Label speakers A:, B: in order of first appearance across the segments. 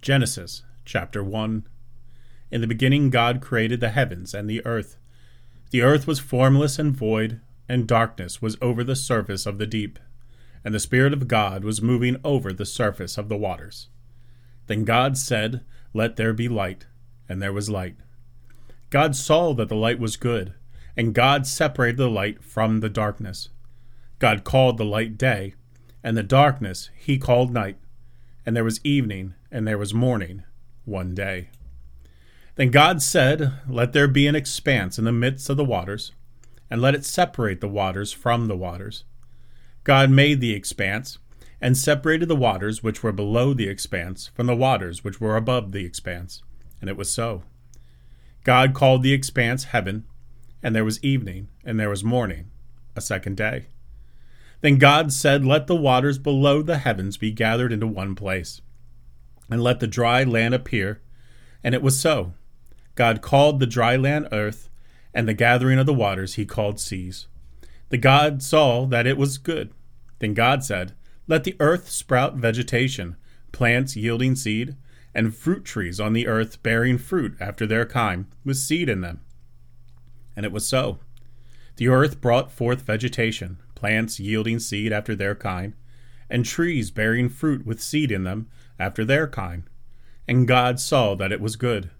A: Genesis chapter 1. In the beginning, God created the heavens and the earth. The earth was formless and void, and darkness was over the surface of the deep, and the Spirit of God was moving over the surface of the waters. Then God said, Let there be light, and there was light. God saw that the light was good, and God separated the light from the darkness. God called the light day, and the darkness he called night. And there was evening, and there was morning, one day. Then God said, Let there be an expanse in the midst of the waters, and let it separate the waters from the waters. God made the expanse, and separated the waters which were below the expanse from the waters which were above the expanse. And it was so. God called the expanse heaven, and there was evening, and there was morning, a second day. Then God said, Let the waters below the heavens be gathered into one place, and let the dry land appear. And it was so. God called the dry land earth, and the gathering of the waters he called seas. The God saw that it was good. Then God said, Let the earth sprout vegetation, plants yielding seed, and fruit trees on the earth bearing fruit after their kind, with seed in them. And it was so. The earth brought forth vegetation, plants yielding seed after their kind, and trees bearing fruit with seed in them after their kind. And God saw that it was good.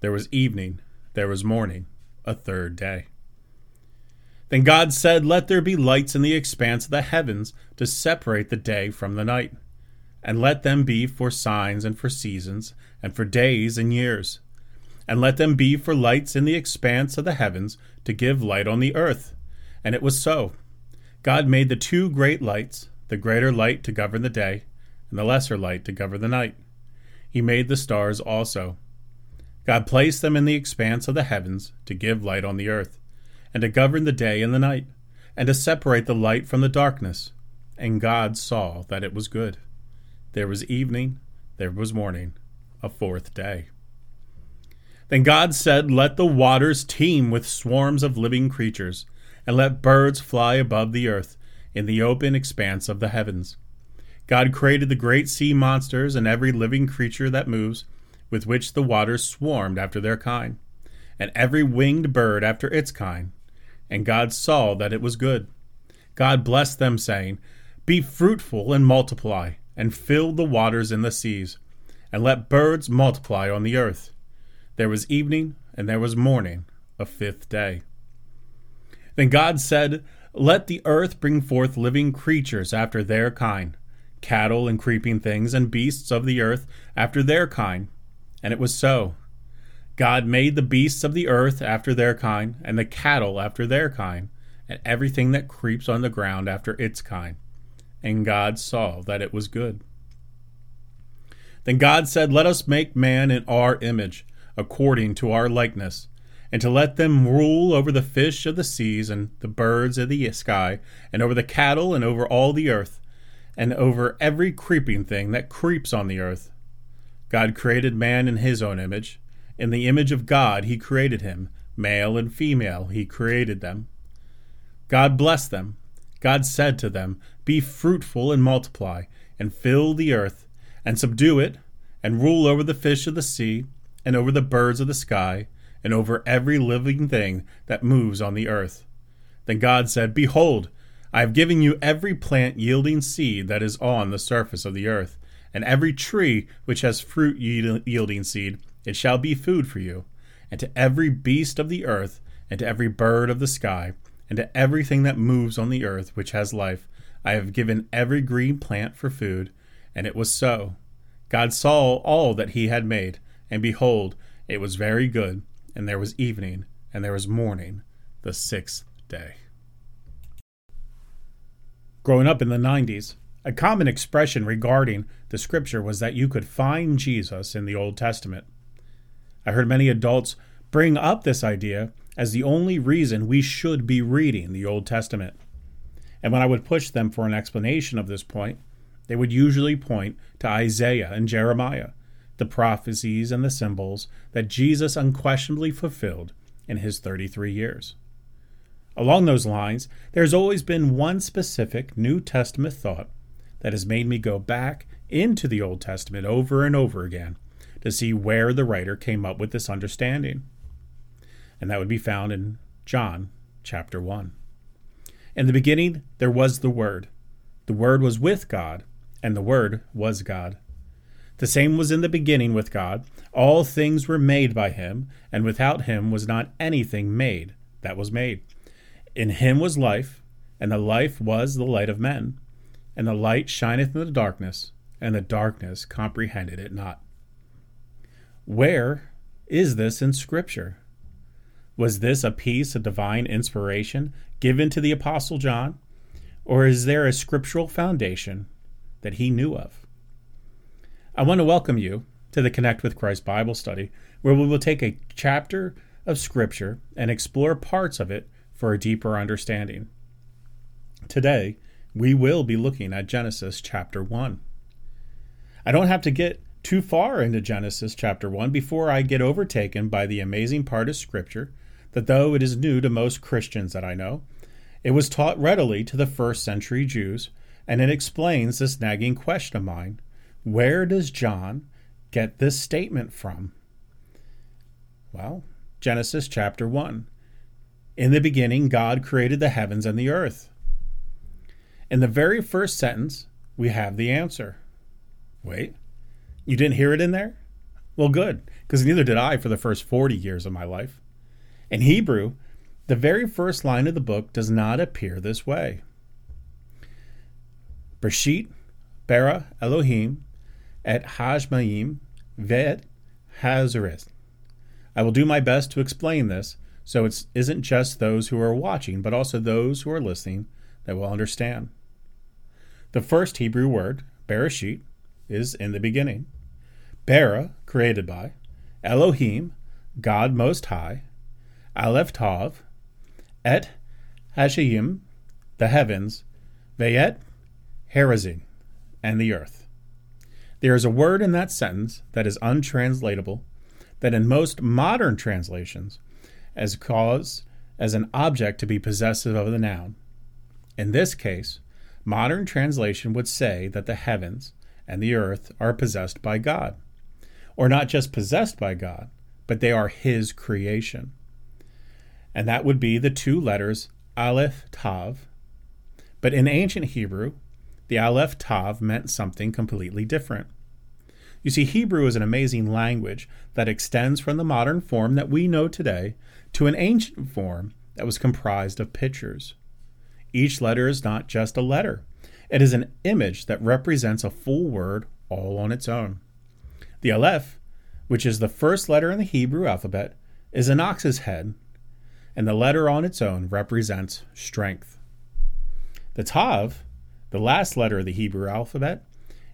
A: There was evening, there was morning, a third day. Then God said, Let there be lights in the expanse of the heavens to separate the day from the night, and let them be for signs and for seasons, and for days and years. And let them be for lights in the expanse of the heavens to give light on the earth. And it was so. God made the two great lights, the greater light to govern the day, and the lesser light to govern the night. He made the stars also. God placed them in the expanse of the heavens to give light on the earth, and to govern the day and the night, and to separate the light from the darkness. And God saw that it was good. There was evening, there was morning, a fourth day. Then God said, Let the waters teem with swarms of living creatures, and let birds fly above the earth in the open expanse of the heavens. God created the great sea monsters and every living creature that moves with which the waters swarmed after their kind, and every winged bird after its kind. And God saw that it was good. God blessed them, saying, Be fruitful and multiply, and fill the waters in the seas, and let birds multiply on the earth. There was evening, and there was morning, a fifth day. Then God said, Let the earth bring forth living creatures after their kind, cattle and creeping things, and beasts of the earth after their kind and it was so. God made the beasts of the earth after their kind, and the cattle after their kind, and everything that creeps on the ground after its kind. And God saw that it was good. Then God said, Let us make man in our image, according to our likeness, and to let them rule over the fish of the seas, and the birds of the sky, and over the cattle, and over all the earth, and over every creeping thing that creeps on the earth. God created man in his own image. In the image of God he created him. Male and female he created them. God blessed them. God said to them, Be fruitful and multiply, and fill the earth, and subdue it, and rule over the fish of the sea, and over the birds of the sky, and over every living thing that moves on the earth. Then God said, Behold, I have given you every plant yielding seed that is on the surface of the earth and every tree which has fruit yielding seed, it shall be food for you. And to every beast of the earth, and to every bird of the sky, and to everything that moves on the earth which has life, I have given every green plant for food. And it was so. God saw all that he had made, and behold, it was very good. And there was evening, and there was morning, the sixth day. Growing up in the 90s, a common expression regarding the scripture was that you could find Jesus in the Old Testament. I heard many adults bring up this idea as the only reason we should be reading the Old Testament. And when I would push them for an explanation of this point, they would usually point to Isaiah and Jeremiah, the prophecies and the symbols that Jesus unquestionably fulfilled in his 33 years. Along those lines, there's always been one specific New Testament thought that has made me go back into the Old Testament over and over again to see where the writer came up with this understanding. And that would be found in John chapter 1. In the beginning, there was the Word. The Word was with God, and the Word was God. The same was in the beginning with God. All things were made by him, and without him was not anything made that was made. In him was life, and the life was the light of men. And the light shineth in the darkness, and the darkness comprehended it not. Where is this in Scripture? Was this a piece of divine inspiration given to the Apostle John? Or is there a scriptural foundation that he knew of? I want to welcome you to the Connect with Christ Bible study, where we will take a chapter of Scripture and explore parts of it for a deeper understanding. Today, we will be looking at Genesis chapter 1. I don't have to get too far into Genesis chapter 1 before I get overtaken by the amazing part of Scripture that, though it is new to most Christians that I know, it was taught readily to the first century Jews, and it explains this nagging question of mine where does John get this statement from? Well, Genesis chapter 1. In the beginning, God created the heavens and the earth. In the very first sentence, we have the answer. Wait, you didn't hear it in there? Well, good, because neither did I for the first 40 years of my life. In Hebrew, the very first line of the book does not appear this way. Bereshit, Bara Elohim, et Hashmaim vet Hazareth. I will do my best to explain this so it isn't just those who are watching, but also those who are listening that will understand. The first Hebrew word, Bereshit, is in the beginning. Bara, created by, Elohim, God Most High, Aleph Tav, Et Hashayim, the heavens, Vayet Harazin, and the earth. There is a word in that sentence that is untranslatable, that in most modern translations as cause as an object to be possessive of the noun. In this case, modern translation would say that the heavens and the earth are possessed by God. Or not just possessed by God, but they are His creation. And that would be the two letters Aleph Tav. But in ancient Hebrew, the Aleph Tav meant something completely different. You see, Hebrew is an amazing language that extends from the modern form that we know today to an ancient form that was comprised of pictures. Each letter is not just a letter, it is an image that represents a full word all on its own. The Aleph, which is the first letter in the Hebrew alphabet, is an ox's head, and the letter on its own represents strength. The Tav the last letter of the Hebrew alphabet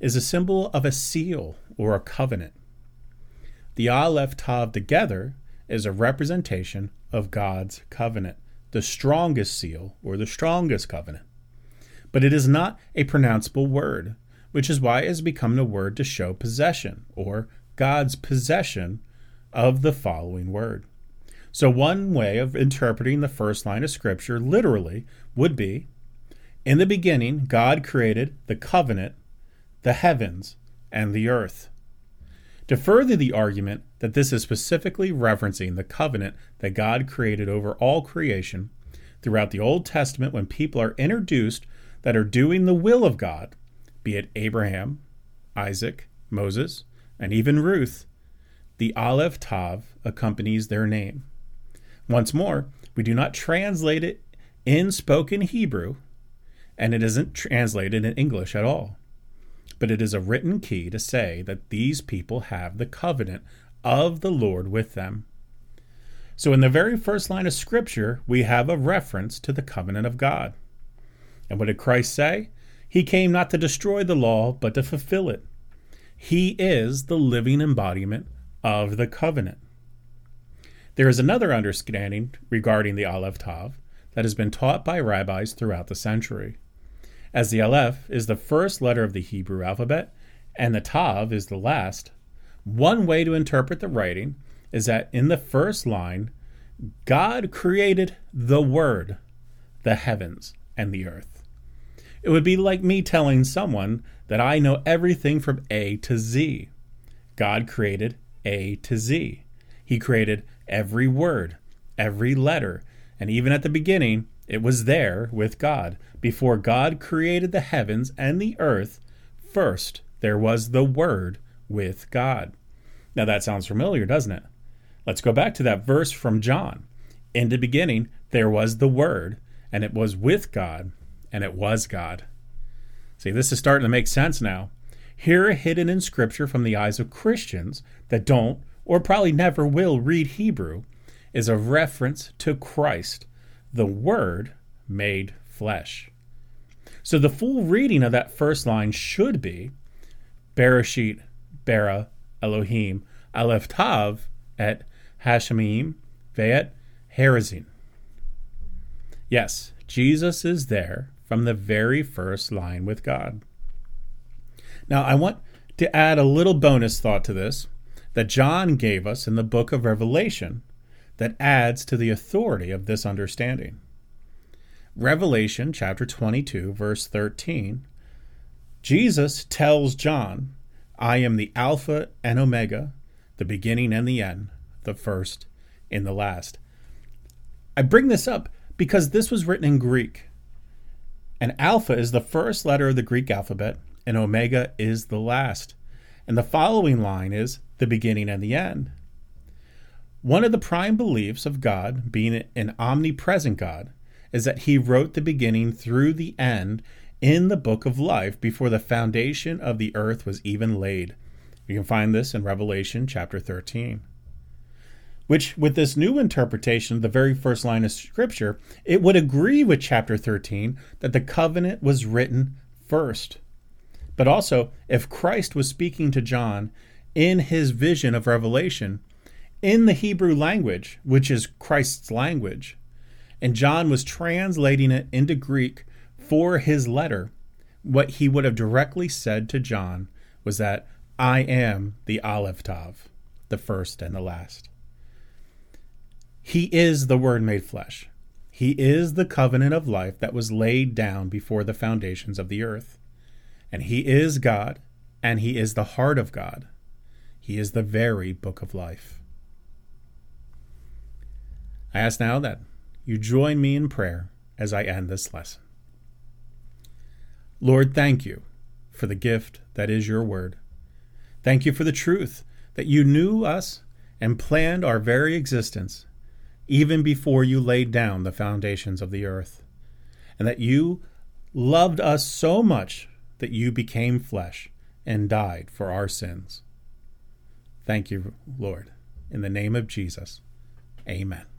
A: is a symbol of a seal or a covenant. The Aleph Tav together is a representation of God's covenant, the strongest seal or the strongest covenant. But it is not a pronounceable word, which is why it has become a word to show possession or God's possession of the following word. So, one way of interpreting the first line of Scripture literally would be in the beginning, God created the covenant, the heavens, and the earth. To further the argument that this is specifically referencing the covenant that God created over all creation, throughout the Old Testament, when people are introduced that are doing the will of God, be it Abraham, Isaac, Moses, and even Ruth, the Aleph Tav accompanies their name. Once more, we do not translate it in spoken Hebrew and it isn't translated in English at all. But it is a written key to say that these people have the covenant of the Lord with them. So, in the very first line of Scripture, we have a reference to the covenant of God. And what did Christ say? He came not to destroy the law, but to fulfill it. He is the living embodiment of the covenant. There is another understanding regarding the Aleph Tav that has been taught by rabbis throughout the century. As the Aleph is the first letter of the Hebrew alphabet and the Tav is the last, one way to interpret the writing is that in the first line, God created the Word, the heavens, and the earth. It would be like me telling someone that I know everything from A to Z. God created A to Z. He created every word, every letter, and even at the beginning, it was there with God. Before God created the heavens and the earth, first there was the Word with God. Now that sounds familiar, doesn't it? Let's go back to that verse from John. In the beginning, there was the Word, and it was with God, and it was God. See, this is starting to make sense now. Here, hidden in Scripture from the eyes of Christians that don't or probably never will read Hebrew, is a reference to Christ, the Word made flesh. So the full reading of that first line should be Bereshit, Bara, Elohim, Aleph Tav, et Hashemim, Ve'et Harazin. Yes, Jesus is there from the very first line with God. Now, I want to add a little bonus thought to this that John gave us in the book of Revelation that adds to the authority of this understanding. Revelation chapter 22, verse 13, Jesus tells John, I am the Alpha and Omega, the beginning and the end, the first and the last. I bring this up because this was written in Greek. And Alpha is the first letter of the Greek alphabet, and Omega is the last. And the following line is the beginning and the end. One of the prime beliefs of God, being an omnipresent God, is that He wrote the beginning through the end in the book of life before the foundation of the earth was even laid. You can find this in Revelation chapter 13. Which, with this new interpretation of the very first line of Scripture, it would agree with chapter 13 that the covenant was written first. But also, if Christ was speaking to John in his vision of Revelation in the Hebrew language, which is Christ's language, and John was translating it into Greek for his letter, what he would have directly said to John was that I am the Aleph Tav, the first and the last. He is the Word made flesh. He is the covenant of life that was laid down before the foundations of the earth. And He is God, and He is the heart of God. He is the very book of life. I ask now that you join me in prayer as I end this lesson. Lord, thank you for the gift that is your word. Thank you for the truth that you knew us and planned our very existence even before you laid down the foundations of the earth, and that you loved us so much that you became flesh and died for our sins. Thank you, Lord. In the name of Jesus, amen.